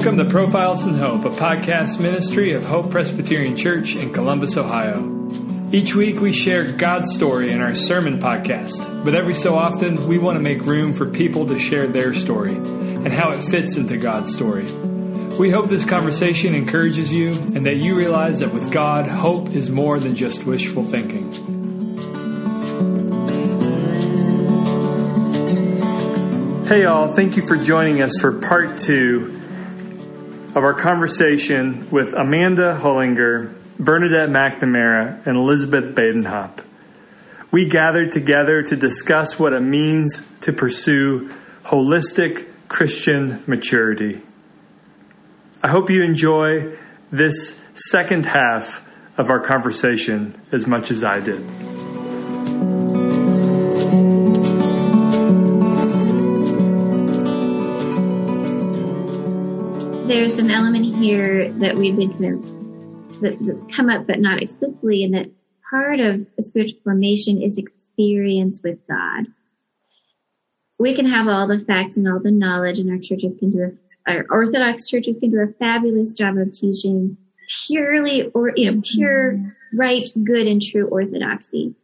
Welcome to Profiles in Hope, a podcast ministry of Hope Presbyterian Church in Columbus, Ohio. Each week we share God's story in our sermon podcast, but every so often we want to make room for people to share their story and how it fits into God's story. We hope this conversation encourages you and that you realize that with God, hope is more than just wishful thinking. Hey, y'all, thank you for joining us for part two of our conversation with Amanda Hollinger, Bernadette McNamara, and Elizabeth Badenhop. We gathered together to discuss what it means to pursue holistic Christian maturity. I hope you enjoy this second half of our conversation as much as I did. There's an element here that we've been kind of that, that come up, but not explicitly, and that part of spiritual formation is experience with God. We can have all the facts and all the knowledge, and our churches can do a, our Orthodox churches can do a fabulous job of teaching purely or you know pure right, good, and true orthodoxy.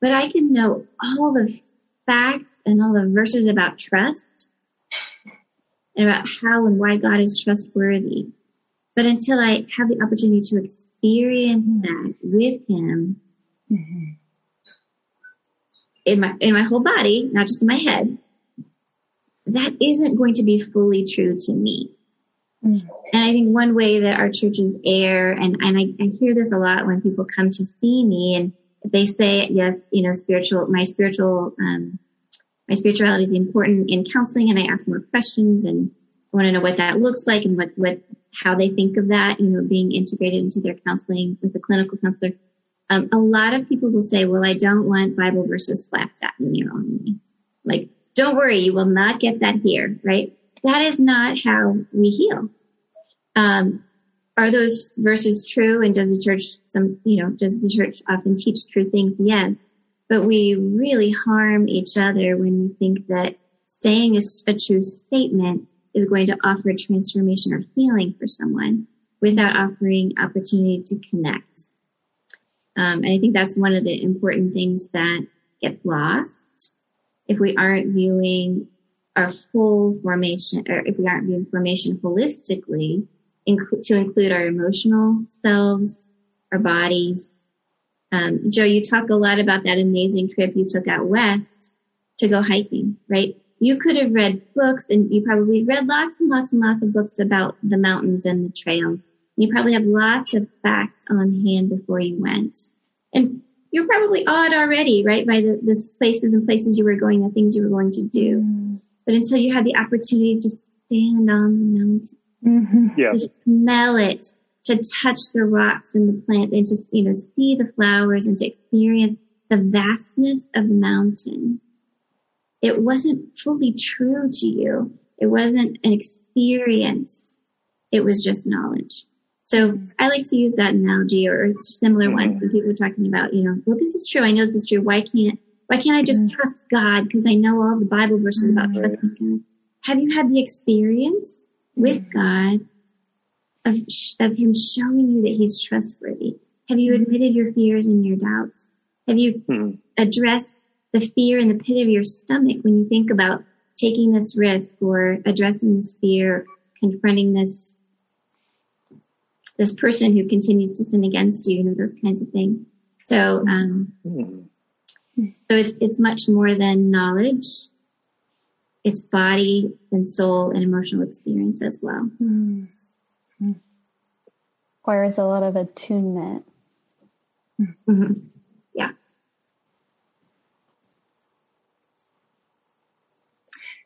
But I can know all the facts and all the verses about trust and about how and why God is trustworthy. But until I have the opportunity to experience that with Him mm-hmm. in my in my whole body, not just in my head, that isn't going to be fully true to me. Mm-hmm. And I think one way that our churches err, and, and I, I hear this a lot when people come to see me and they say, yes, you know, spiritual, my spiritual um, my spirituality is important in counseling and I ask more questions and I want to know what that looks like and what, what, how they think of that, you know, being integrated into their counseling with a clinical counselor. Um, a lot of people will say, well, I don't want Bible verses slapped at me on me. Like, don't worry, you will not get that here, right? That is not how we heal. Um, are those verses true? And does the church some, you know, does the church often teach true things? Yes but we really harm each other when we think that saying a, a true statement is going to offer transformation or healing for someone without offering opportunity to connect. Um, and I think that's one of the important things that gets lost if we aren't viewing our whole formation, or if we aren't viewing formation holistically, inc- to include our emotional selves, our bodies, um, Joe, you talk a lot about that amazing trip you took out west to go hiking, right? You could have read books and you probably read lots and lots and lots of books about the mountains and the trails. You probably have lots of facts on hand before you went. And you're probably awed already, right, by the, the places and places you were going, the things you were going to do. But until you had the opportunity to stand on the mountain, mm-hmm. yeah. to smell it, to touch the rocks and the plant and to, you know, see the flowers and to experience the vastness of the mountain. It wasn't fully true to you. It wasn't an experience. It was just knowledge. So I like to use that analogy or a similar one when people are talking about, you know, well, this is true. I know this is true. Why can't, why can't I just mm-hmm. trust God? Because I know all the Bible verses about mm-hmm. trusting God. Have you had the experience with mm-hmm. God of, of him showing you that he's trustworthy? Have you admitted your fears and your doubts? Have you hmm. addressed the fear in the pit of your stomach when you think about taking this risk or addressing this fear, confronting this this person who continues to sin against you, you know, those kinds of things. So, um, hmm. so it's it's much more than knowledge. It's body and soul and emotional experience as well. Hmm requires a lot of attunement. Mm-hmm. Yeah.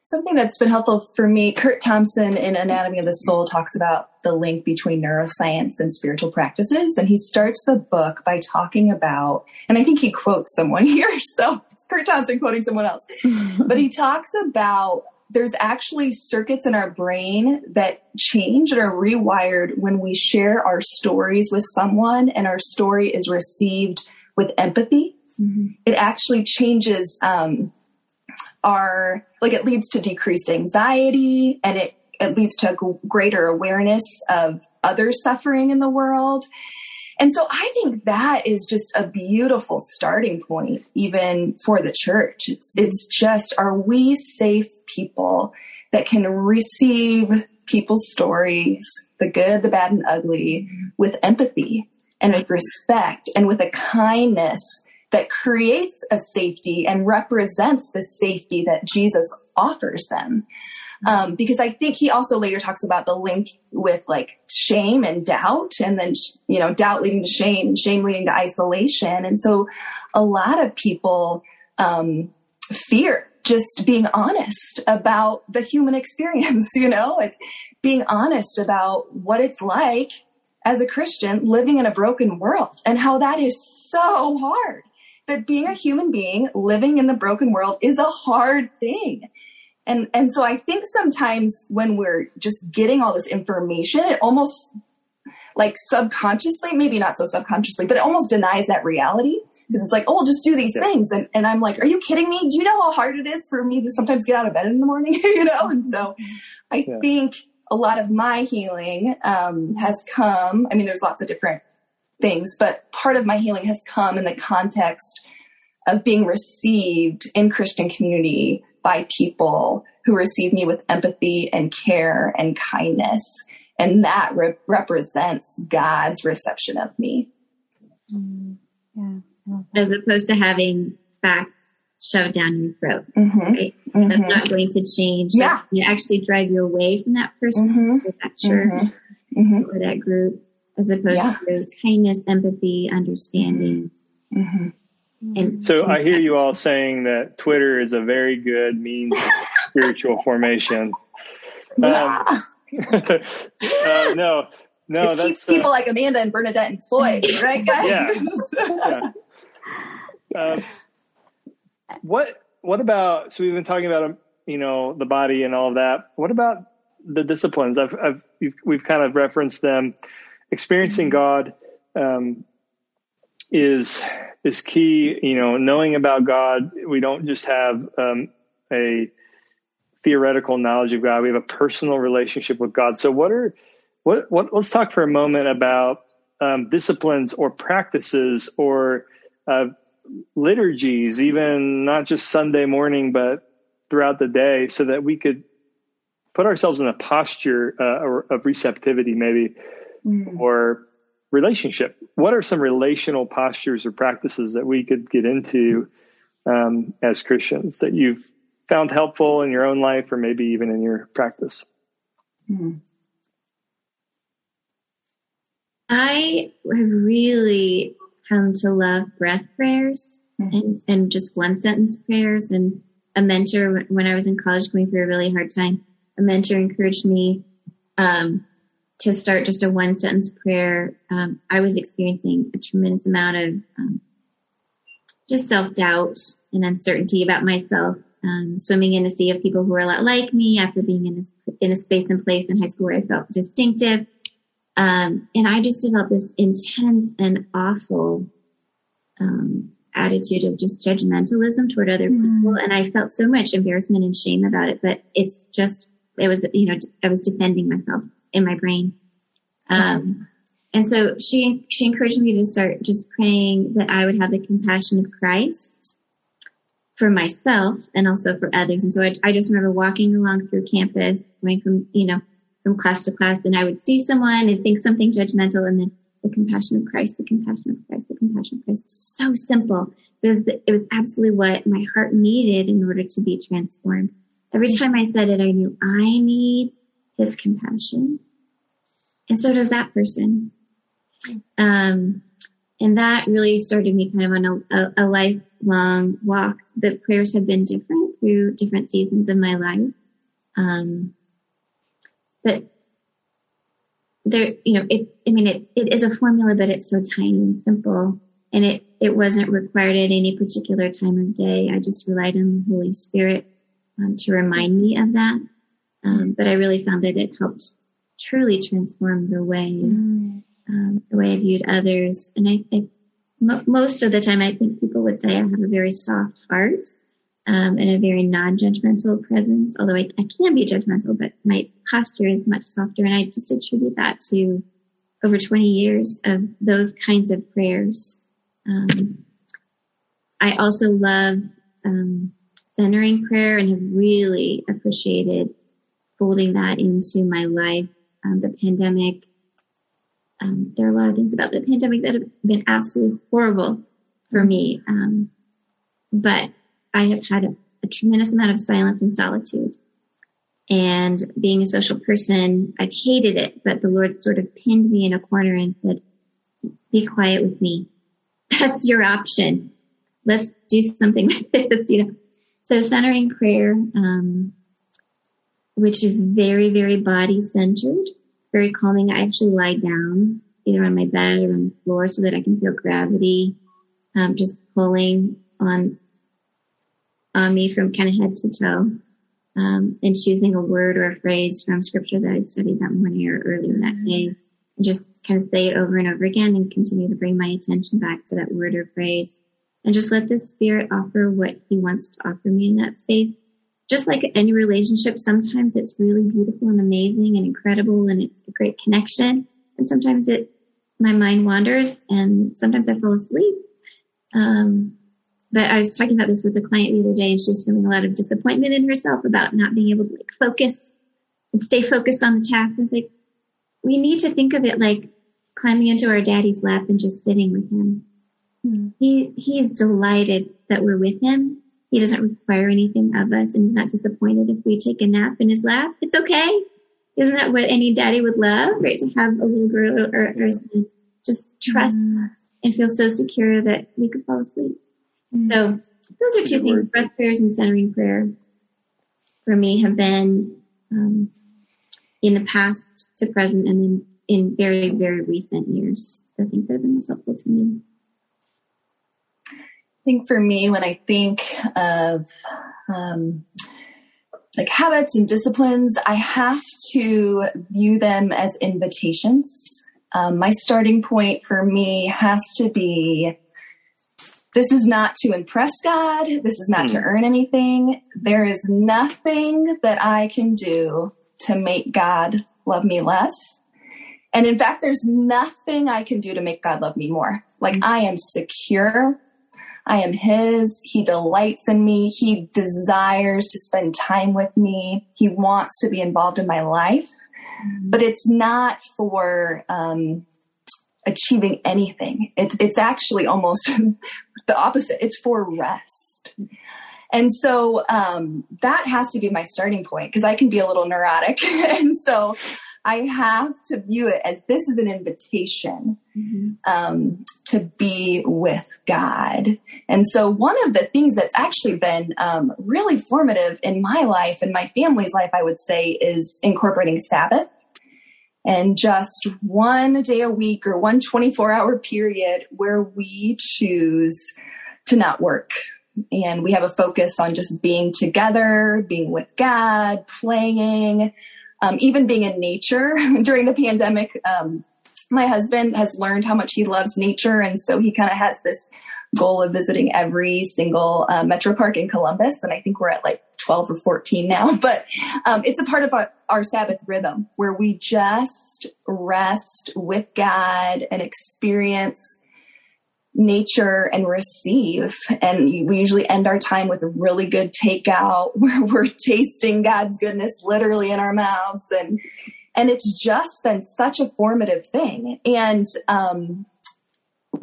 Something that's been helpful for me, Curt Thompson in Anatomy of the Soul talks about the link between neuroscience and spiritual practices. And he starts the book by talking about, and I think he quotes someone here, so it's Curt Thompson quoting someone else, but he talks about there's actually circuits in our brain that change and are rewired when we share our stories with someone and our story is received with empathy. Mm-hmm. It actually changes um, our, like, it leads to decreased anxiety and it it leads to a greater awareness of other suffering in the world. And so I think that is just a beautiful starting point, even for the church. It's, it's just, are we safe people that can receive people's stories, the good, the bad, and ugly, with empathy and with respect and with a kindness that creates a safety and represents the safety that Jesus offers them. Um, because I think he also later talks about the link with like shame and doubt, and then you know doubt leading to shame, shame leading to isolation, and so a lot of people um, fear just being honest about the human experience. You know, it's being honest about what it's like as a Christian living in a broken world and how that is so hard. That being a human being living in the broken world is a hard thing. And and so I think sometimes when we're just getting all this information, it almost like subconsciously, maybe not so subconsciously, but it almost denies that reality. Because it's like, oh, just do these things. And, and I'm like, are you kidding me? Do you know how hard it is for me to sometimes get out of bed in the morning? you know? And so I yeah. think a lot of my healing um, has come. I mean, there's lots of different things, but part of my healing has come in the context of being received in Christian community by people who receive me with empathy and care and kindness. And that re- represents God's reception of me. Mm, yeah. As opposed to having facts shoved down your throat, mm-hmm. right? Mm-hmm. That's not going to change. Yeah. You actually drive you away from that person, mm-hmm. that church, mm-hmm. mm-hmm. or that group, as opposed yeah. to kindness, empathy, understanding. Mm-hmm. And so I hear you all saying that Twitter is a very good means of spiritual formation. Um, uh, no, no, it keeps people uh, like Amanda and Bernadette and Floyd, right, guys? Yeah. yeah. Um, what What about? So we've been talking about you know the body and all of that. What about the disciplines? I've, I've we've kind of referenced them. Experiencing God um, is is key. You know, knowing about God, we don't just have um, a theoretical knowledge of God. We have a personal relationship with God. So, what are what? What? Let's talk for a moment about um, disciplines or practices or uh, liturgies, even not just Sunday morning, but throughout the day, so that we could put ourselves in a posture uh, of receptivity, maybe, mm. or relationship. What are some relational postures or practices that we could get into um, as Christians that you've found helpful in your own life or maybe even in your practice? Mm-hmm. I have really come to love breath prayers mm-hmm. and, and just one sentence prayers. And a mentor, when I was in college going through a really hard time, a mentor encouraged me um, to start just a one sentence prayer, um, I was experiencing a tremendous amount of um, just self doubt and uncertainty about myself. Um, swimming in a sea of people who were a lot like me after being in a, in a space and place in high school where I felt distinctive. Um, and I just developed this intense and awful um, attitude of just judgmentalism toward other mm. people. And I felt so much embarrassment and shame about it, but it's just, it was, you know, I was defending myself in my brain. Um, and so she, she encouraged me to start just praying that I would have the compassion of Christ for myself and also for others. And so I, I just remember walking along through campus, going from, you know, from class to class and I would see someone and think something judgmental and then the compassion of Christ, the compassion of Christ, the compassion of Christ. So simple. It was, the, it was absolutely what my heart needed in order to be transformed. Every time I said it, I knew I need his compassion. And so does that person. Um, and that really started me kind of on a, a, a lifelong walk. The prayers have been different through different seasons of my life. Um, but there, you know, it, I mean, it, it is a formula, but it's so tiny and simple. And it, it wasn't required at any particular time of day. I just relied on the Holy Spirit um, to remind me of that. Um, but I really found that it helped truly transform the way, mm. um, the way I viewed others. And I think most of the time, I think people would say I have a very soft heart. um, and a very non-judgmental presence. Although I, I can be judgmental, but my posture is much softer, and I just attribute that to over 20 years of those kinds of prayers. Um, I also love um, centering prayer and have really appreciated folding that into my life. Um, the pandemic, um, there are a lot of things about the pandemic that have been absolutely horrible for me. Um, but I have had a, a tremendous amount of silence and solitude. And being a social person, I've hated it, but the Lord sort of pinned me in a corner and said, be quiet with me. That's your option. Let's do something with this, you know. So centering prayer, um, which is very, very body centered, very calming. I actually lie down either on my bed or on the floor so that I can feel gravity, um, just pulling on, on me from kind of head to toe. Um, and choosing a word or a phrase from scripture that I'd studied that morning or earlier that day and just kind of say it over and over again and continue to bring my attention back to that word or phrase and just let the spirit offer what he wants to offer me in that space. Just like any relationship, sometimes it's really beautiful and amazing and incredible and it's a great connection. And sometimes it, my mind wanders and sometimes I fall asleep. Um, but I was talking about this with a client the other day and she was feeling a lot of disappointment in herself about not being able to like focus and stay focused on the task. And like, we need to think of it like climbing into our daddy's lap and just sitting with him he he's delighted that we're with him. He doesn't require anything of us, and he's not disappointed if we take a nap in his lap. It's okay. Isn't that what any daddy would love, right? To have a little girl or, or just trust mm. and feel so secure that we could fall asleep. Mm. So those are two Good things: word. breath prayers and centering prayer. For me, have been um, in the past to present, and then in very, very recent years, the things that have been most helpful to me. I think for me, when I think of um, like habits and disciplines, I have to view them as invitations. Um, my starting point for me has to be this is not to impress God. This is not mm. to hmm. earn anything. There is nothing that I can do to make God love me less. And in fact, there's nothing I can do to make God love me more. Like I am secure I am His. He delights in me. He desires to spend time with me. He wants to be involved in my life. But it's not for um, achieving anything. It, it's actually almost the opposite. It's for rest. And so um, that has to be my starting point because I can be a little neurotic. and so I have to view it as this is an invitation mm-hmm. um, to be with God. And so, one of the things that's actually been um, really formative in my life and my family's life, I would say, is incorporating Sabbath and just one day a week or one 24 hour period where we choose to not work. And we have a focus on just being together, being with God, playing, um, even being in nature during the pandemic. Um, my husband has learned how much he loves nature, and so he kind of has this goal of visiting every single uh, metro park in Columbus. And I think we're at like 12 or 14 now, but um, it's a part of our, our Sabbath rhythm where we just rest with God and experience nature and receive. And we usually end our time with a really good takeout where we're tasting God's goodness literally in our mouths. And, and it's just been such a formative thing. And, um,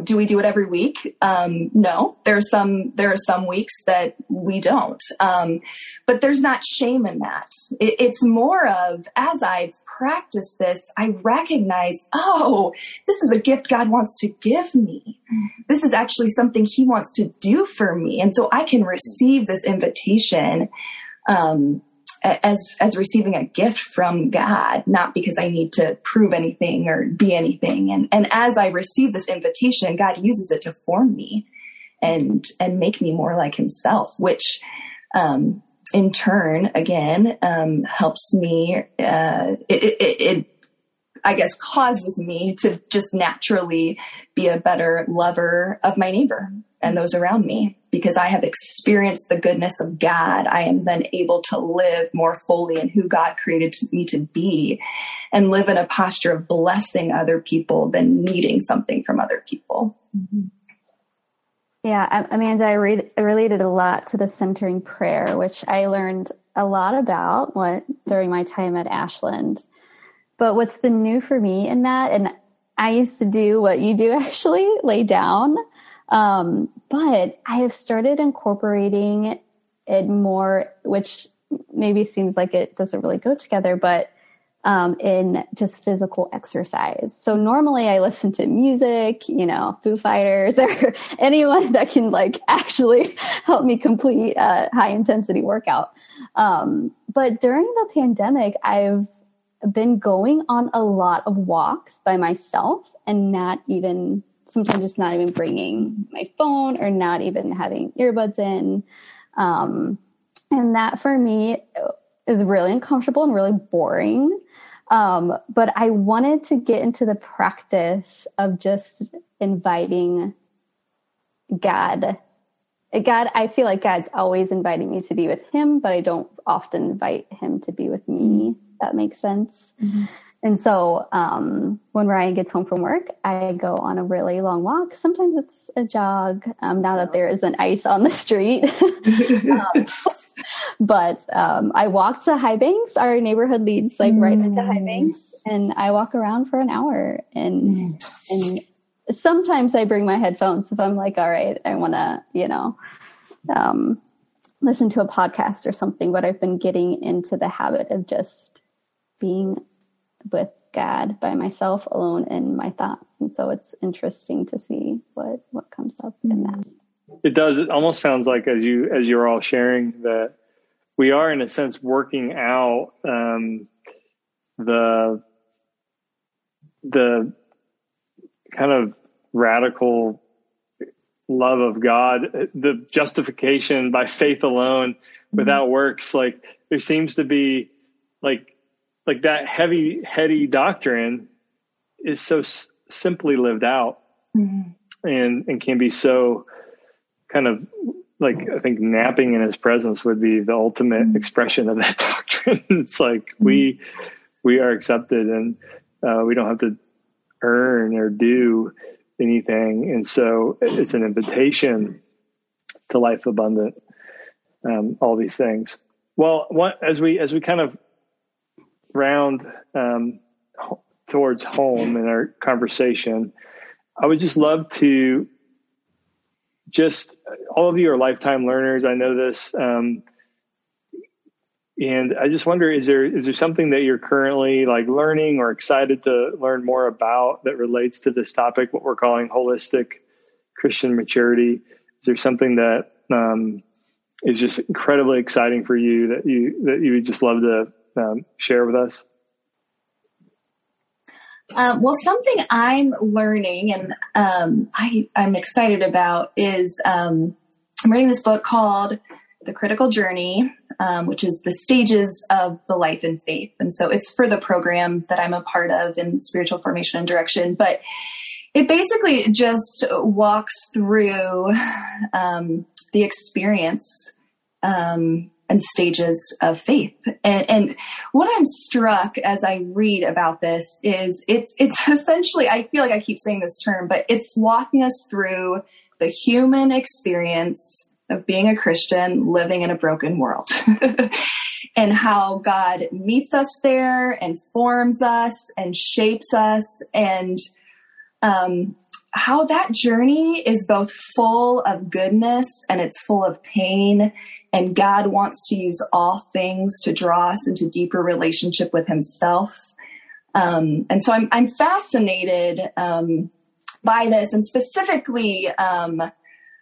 do we do it every week? Um, no, there are some, there are some weeks that we don't. Um, but there's not shame in that. It, it's more of, as I've practiced this, I recognize, oh, this is a gift God wants to give me. This is actually something he wants to do for me. And so I can receive this invitation, um, as as receiving a gift from God, not because I need to prove anything or be anything. And and as I receive this invitation, God uses it to form me and and make me more like Himself, which um, in turn again um, helps me. Uh, it, it, it I guess, causes me to just naturally be a better lover of my neighbor and those around me. Because I have experienced the goodness of God, I am then able to live more fully in who God created me to be and live in a posture of blessing other people than needing something from other people. Mm-hmm. Yeah, Amanda, I, related a lot to the centering prayer, which I learned a lot about what, during my time at Ashland. But what's been new for me in that, and I used to do what you do actually, lay down. Um, but I have started incorporating it more, which maybe seems like it doesn't really go together, but um, in just physical exercise. So normally I listen to music, you know, Foo Fighters or anyone that can like actually help me complete a high intensity workout. Um, but during the pandemic, I've been going on a lot of walks by myself and not even sometimes just not even bringing my phone or not even having earbuds in. Um, and that for me is really uncomfortable and really boring. Um, but I wanted to get into the practice of just inviting God. God, I feel like God's always inviting me to be with Him, but I don't often invite Him to be with me that makes sense. Mm-hmm. And so um, when Ryan gets home from work, I go on a really long walk. Sometimes it's a jog um, now that there isn't ice on the street. um, but um, I walk to Highbanks. Our neighborhood leads like right into High mm. Banks, and I walk around for an hour. And mm. and sometimes I bring my headphones if I'm like, all right, I want to, you know, um, listen to a podcast or something. But I've been getting into the habit of just being with God by myself alone in my thoughts. And so it's interesting to see what, what comes up in that. It does. It almost sounds like as you, as you're all sharing that we are in a sense working out, um, the, the kind of radical love of God, the justification by faith alone without mm-hmm. works. Like there seems to be like like that heavy, heady doctrine is so s- simply lived out mm-hmm. and, and can be so kind of like, I think napping in his presence would be the ultimate mm-hmm. expression of that doctrine. it's like mm-hmm. we, we are accepted and uh, we don't have to earn or do anything. And so it's an invitation to life abundant, um, all these things. Well, what, as we, as we kind of round um, towards home in our conversation, I would just love to just all of you are lifetime learners. I know this. Um, and I just wonder, is there, is there something that you're currently like learning or excited to learn more about that relates to this topic, what we're calling holistic Christian maturity? Is there something that, um, is just incredibly exciting for you that you, that you would just love to um, share with us? Um, well, something I'm learning and um, I, am excited about is um, I'm reading this book called The Critical Journey, um, which is the stages of the life in faith. And so it's for the program that I'm a part of in spiritual formation and direction. But it basically just walks through um, the experience um, and stages of faith. And, and, what I'm struck as I read about this is it's it's essentially I feel like I keep saying this term, but it's walking us through the human experience of being a Christian living in a broken world. and how God meets us there and forms us and shapes us and um, how that journey is both full of goodness and it's full of pain and God wants to use all things to draw us into deeper relationship with Himself. Um, and so I'm, I'm fascinated um, by this, and specifically um,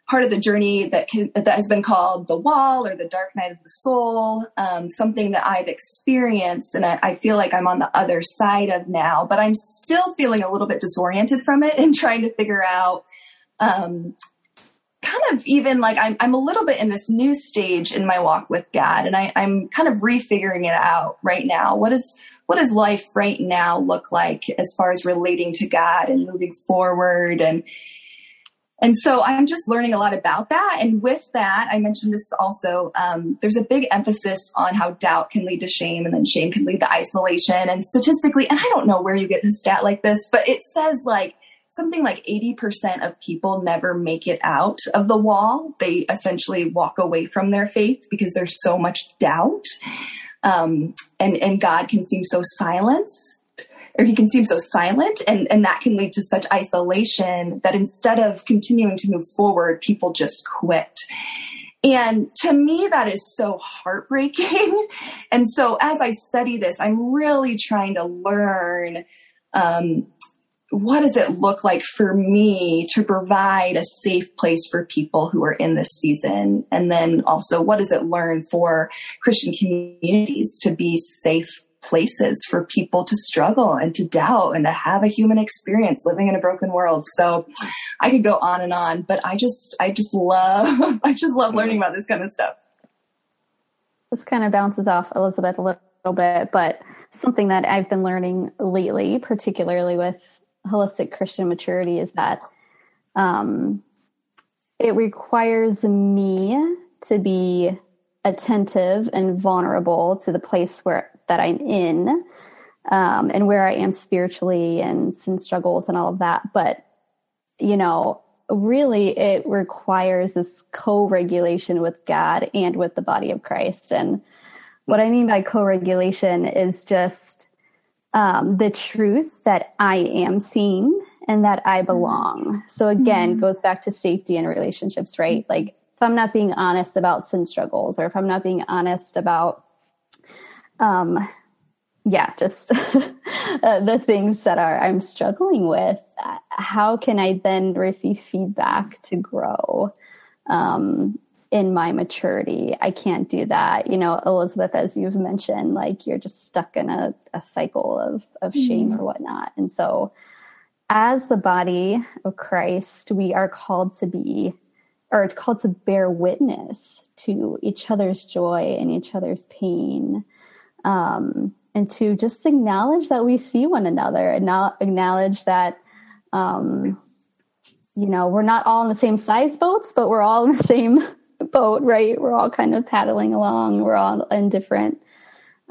part of the journey that can, that has been called the Wall or the Dark Night of the Soul. Um, something that I've experienced, and I, I, feel like I'm on the other side of now, but I'm still feeling a little bit disoriented from it and trying to figure out um, kind of even like I'm, I'm a little bit in this new stage in my walk with God, and I, I'm kind of refiguring it out right now. What is what does life right now look like as far as relating to God and moving forward and and so I'm just learning a lot about that. And with that, I mentioned this also. Um, there's a big emphasis on how doubt can lead to shame, and then shame can lead to isolation. And statistically, and I don't know where you get the stat like this, but it says like something like 80% of people never make it out of the wall. They essentially walk away from their faith because there's so much doubt. Um, and, and God can seem so silent or he can seem so silent and, and that can lead to such isolation that instead of continuing to move forward, people just quit. And to me, that is so heartbreaking. and so as I study this, I'm really trying to learn um, what does it look like for me to provide a safe place for people who are in this season? And then also, what does it learn for Christian communities to be safe places for people to struggle and to doubt and to have a human experience living in a broken world. So I could go on and on, but I just, I just love, I just love learning about this kind of stuff. This kind of bounces off Elizabeth a little, bit, but something that I've been learning lately, particularly with holistic Christian maturity, is that um, it requires me to be attentive and vulnerable to the place where that I'm in um, and where I am spiritually and sin struggles and all of that. But, you know, really it requires this co-regulation with God and with the body of Christ. And what I mean by co-regulation is just um, the truth that I am seen and that I belong. So again, mm-hmm. goes back to safety and relationships, right? Like if I'm not being honest about sin struggles or if I'm not being honest about um, yeah, just uh, the things that are I'm struggling with. How can I then receive feedback to grow um, in my maturity? I can't do that. You know, Elizabeth, as you've mentioned, like you're just stuck in a, a cycle of of shame mm-hmm. or whatnot, and so. As the body of Christ, we are called to be, or called to bear witness to each other's joy and each other's pain um, and to just acknowledge that we see one another and not acknowledge that um, you know we're not all in the same size boats but we're all in the same boat right? We're all kind of paddling along. We're all in different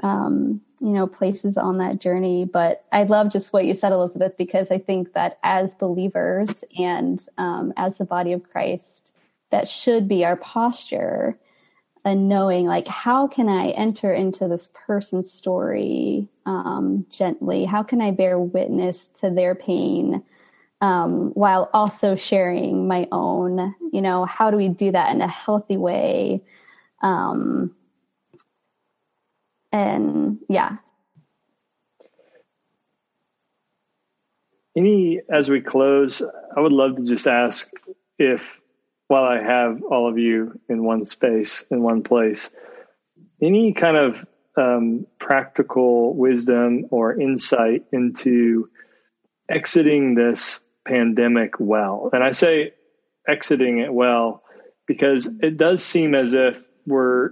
um, you know places on that journey. But i love just what you said elizabeth because i think that as believers and um, as the body of christ that should be our posture and knowing like how can i enter into this person's story um, gently? How can i bear witness to their pain um, while also sharing my own you know how do we do that in a healthy way? Um, and yeah. Any as we close i would love to just ask if while I have all of you in one space, in one place, any kind of um, practical wisdom or insight into exiting this pandemic well? And I say exiting it well because it does seem as if we're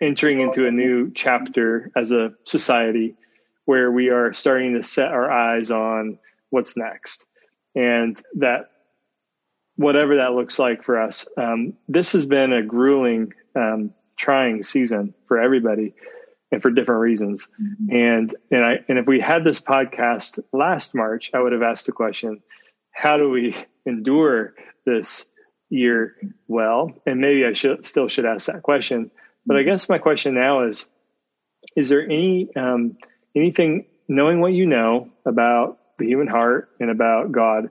entering into a new chapter as a society where we are starting to set our eyes on what's next. And that whatever that looks like for us. Um, this has been a grueling, um, trying season for everybody and for different reasons. Mm-hmm. And, and I, and if we had this podcast last March, I would have asked the question, how do we endure this year well? And maybe I should still should ask that question. But I mm-hmm. guess my question now is, is there any, um, anything knowing what you know about the human heart and about God,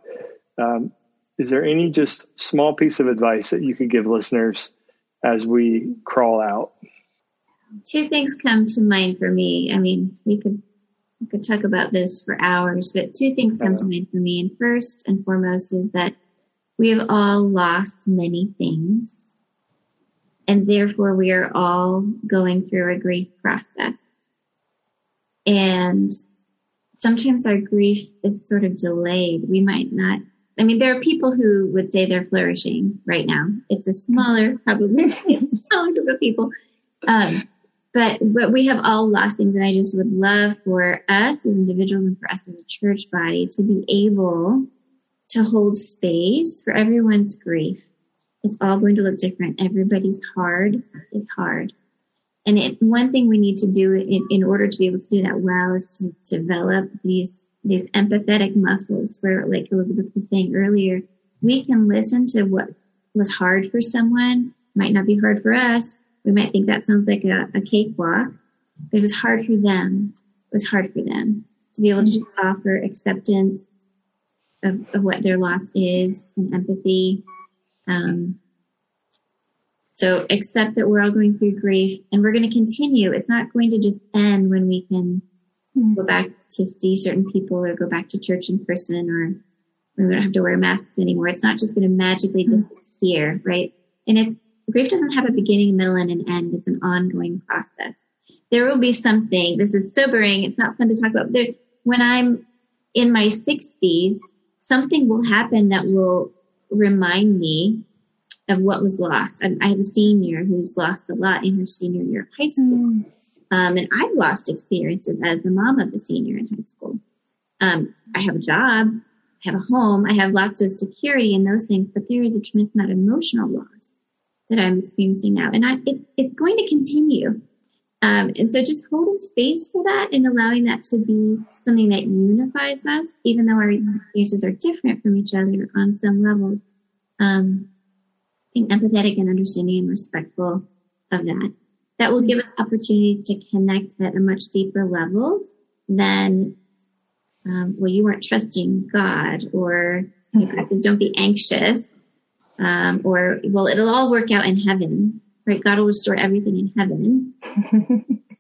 um, is there any just small piece of advice that you could give listeners as we crawl out? Two things come to mind for me. I mean, we could we could talk about this for hours, but two things come to mind for me. And first and foremost is that we have all lost many things, and therefore we are all going through a grief process. And sometimes our grief is sort of delayed. We might not I mean, there are people who would say they're flourishing right now. It's a smaller, probably smaller group of people. Um, but, we have all lost things and I just would love for us as individuals and for us as a church body to be able to hold space for everyone's grief. It's all going to look different. Everybody's hard is hard. And it, one thing we need to do in, in order to be able to do that well is to develop these these empathetic muscles where, like Elizabeth was saying earlier, we can listen to what was hard for someone, might not be hard for us. We might think that sounds like a, a cakewalk, but it was hard for them. It was hard for them to be able to just offer acceptance of, of what their loss is and empathy. Um, so accept that we're all going through grief and we're going to continue. It's not going to just end when we can mm-hmm. go back to see certain people or go back to church in person or we don't have to wear masks anymore. It's not just going to magically mm-hmm. disappear, right? And if grief doesn't have a beginning, middle, and an end, it's an ongoing process. There will be something, this is sobering, it's not fun to talk about. There, when I'm in my 60s, something will happen that will remind me of what was lost. I, I have a senior who's lost a lot in her senior year of high school. Mm. Um, and I've lost experiences as the mom of a senior in high school. Um, I have a job, I have a home, I have lots of security and those things, but there is a tremendous amount of emotional loss that I'm experiencing now. And I, it, it's going to continue. Um, and so just holding space for that and allowing that to be something that unifies us, even though our experiences are different from each other on some levels. Um, being empathetic and understanding and respectful of that that will give us opportunity to connect at a much deeper level than um, well you weren't trusting god or mm-hmm. don't be anxious um, or well it'll all work out in heaven right god will restore everything in heaven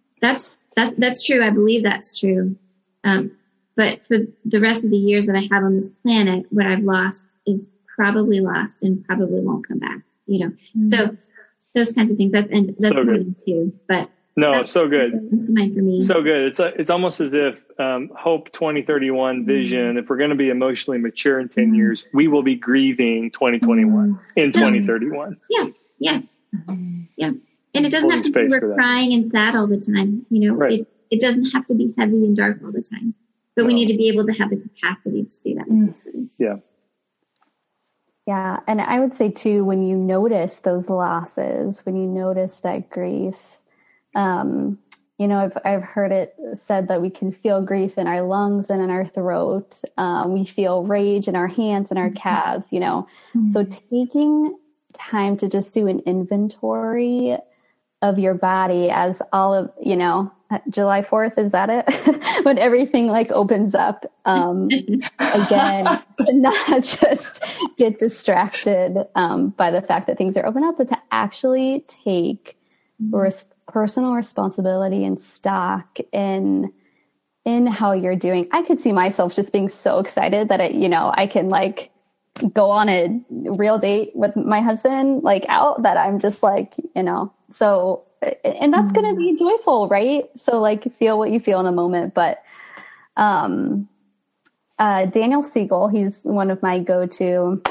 that's that, that's true i believe that's true um, but for the rest of the years that i have on this planet what i've lost is probably lost and probably won't come back you know mm-hmm. so those kinds of things. That's and that's so too. But no, so good. That's mine for me. So good. It's a, it's almost as if um, Hope 2031 mm-hmm. vision. Mm-hmm. If we're going to be emotionally mature in 10 mm-hmm. years, we will be grieving 2021 mm-hmm. in 2031. Yeah, yeah, yeah. And it doesn't have to be we're crying and sad all the time. You know, right. it it doesn't have to be heavy and dark all the time. But no. we need to be able to have the capacity to do that. Mm. Yeah. Yeah. And I would say too, when you notice those losses, when you notice that grief, um, you know, I've, I've heard it said that we can feel grief in our lungs and in our throat. Um, we feel rage in our hands and our mm-hmm. calves, you know. Mm-hmm. So taking time to just do an inventory of your body as all of, you know, July 4th, is that it? when everything like opens up um, again, not just get distracted um, by the fact that things are open up, but to actually take res- personal responsibility and stock in in how you're doing. I could see myself just being so excited that it, you know, I can like go on a real date with my husband, like out that I'm just like, you know, so and that's mm. going to be joyful, right? So like feel what you feel in the moment. But um, uh, Daniel Siegel, he's one of my go-to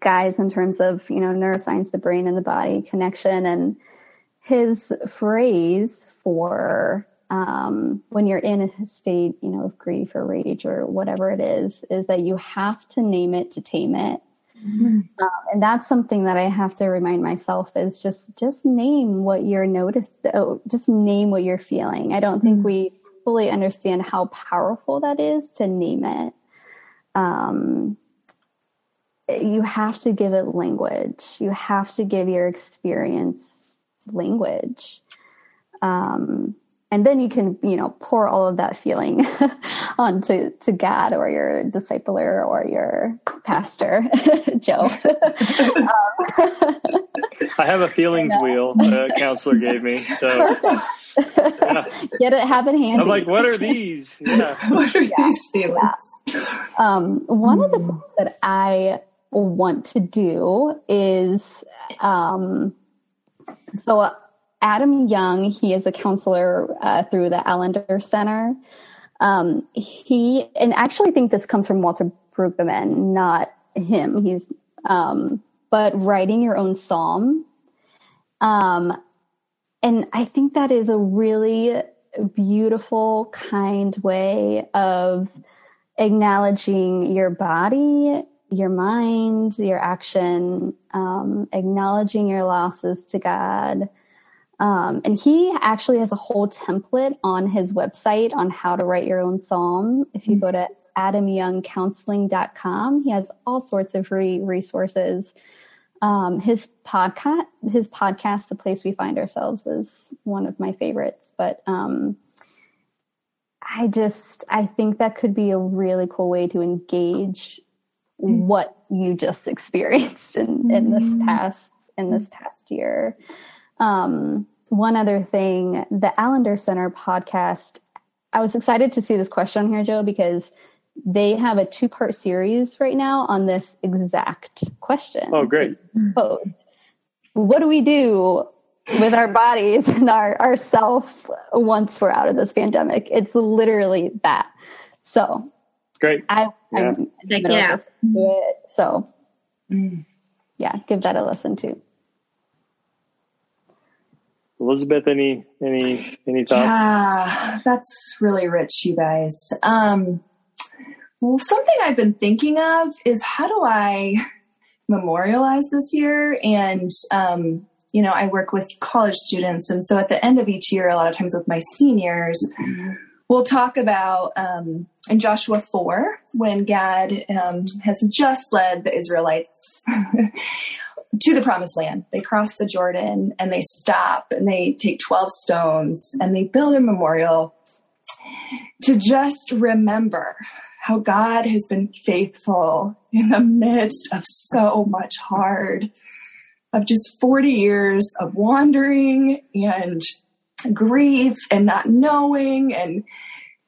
guys in terms of you know neuroscience, the brain and the body connection, and his phrase for um, when you're in a state, you know, of grief or rage or whatever it is, is that you have to name it to tame it. Mm-hmm. Um, and that's something that I have to remind myself is just just name what you're noticed. Oh, just name what you're feeling. I don't think mm-hmm. we fully understand how powerful that is to name it. Um, you have to give it language. You have to give your experience language. Um, and then you can you know pour all of that feeling onto to god or your discipler or your pastor joe um, i have a feelings and, uh, wheel a counselor gave me so yeah. get it have it handy i'm like what are these yeah. what are yeah. these feelings yeah. um, one mm. of the things that i want to do is um, so Adam Young, he is a counselor uh, through the Allender Center. Um, he, and actually I think this comes from Walter Brueggemann, not him. He's, um, but writing your own psalm. Um, and I think that is a really beautiful, kind way of acknowledging your body, your mind, your action, um, acknowledging your losses to God. Um, and he actually has a whole template on his website on how to write your own psalm. If you go to adamyoungcounseling.com, he has all sorts of free resources. Um, his podcast, his podcast, The Place We Find Ourselves, is one of my favorites. But um, I just, I think that could be a really cool way to engage mm. what you just experienced in, in this mm. past, in this past year. Um, one other thing, the Allender Center podcast, I was excited to see this question here, Joe, because they have a two part series right now on this exact question. Oh, great. Both. What do we do with our bodies and our, our self once we're out of this pandemic? It's literally that. So great. I, yeah. I'm yeah. It, so mm. yeah, give that a listen too. Elizabeth, any any any thoughts? Yeah, that's really rich, you guys. Um, well, something I've been thinking of is how do I memorialize this year? And um, you know, I work with college students, and so at the end of each year, a lot of times with my seniors, we'll talk about um, in Joshua four when Gad um, has just led the Israelites to the promised land. They cross the Jordan and they stop and they take 12 stones and they build a memorial to just remember how God has been faithful in the midst of so much hard, of just 40 years of wandering and grief and not knowing and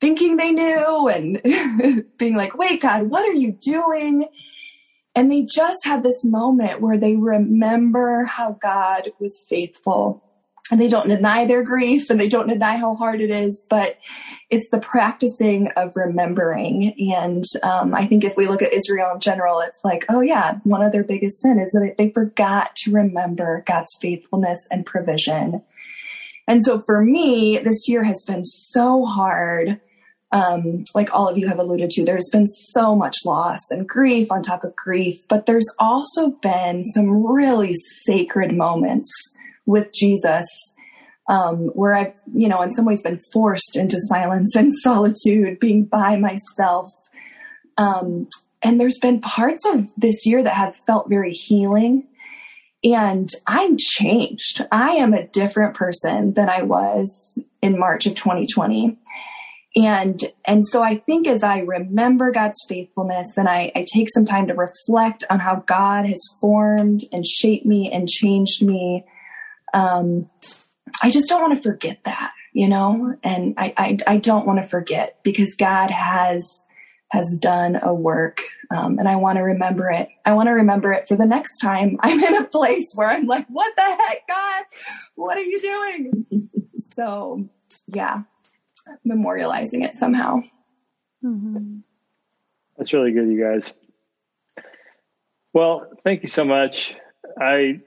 thinking they knew and being like, wait, God, what are you doing? And they just had this moment where they remember how God was faithful. And they don't deny their grief and they don't deny how hard it is, but it's the practicing of remembering. And um, I think if we look at Israel in general, it's like, oh, yeah, one of their biggest sin is that they forgot to remember God's faithfulness and provision. And so for me, this year has been so hard um, like all of you have alluded to, there's been so much loss and grief on top of grief, but there's also been some really sacred moments with Jesus um, where I've, you know, in some ways been forced into silence and solitude, being by myself. Um, and there's been parts of this year that have felt very healing. And I'm changed. I am a different person than I was in March of 2020 and and so i think as i remember god's faithfulness and I, I, take some time to reflect on how god has formed and shaped me and changed me um, i just don't want to forget that you know and i i, I don't want to forget because god has has done a work um, and i want to remember it i want to remember it for the next time i'm in a place where i'm like what the heck god what are you doing so yeah memorializing it somehow. Mm-hmm. That's really good, you guys. Well, thank you so much. I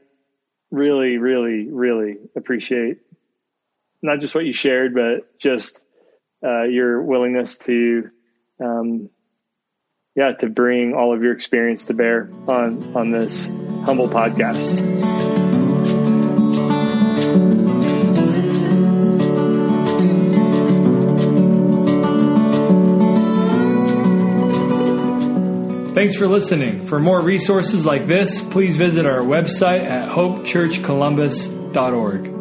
really, really, really appreciate not just what you shared, but just uh, your willingness to, um, yeah, to bring all of your experience to bear on on this humble podcast. Thanks for listening. For more resources like this, please visit our website at hopechurchcolumbus.org.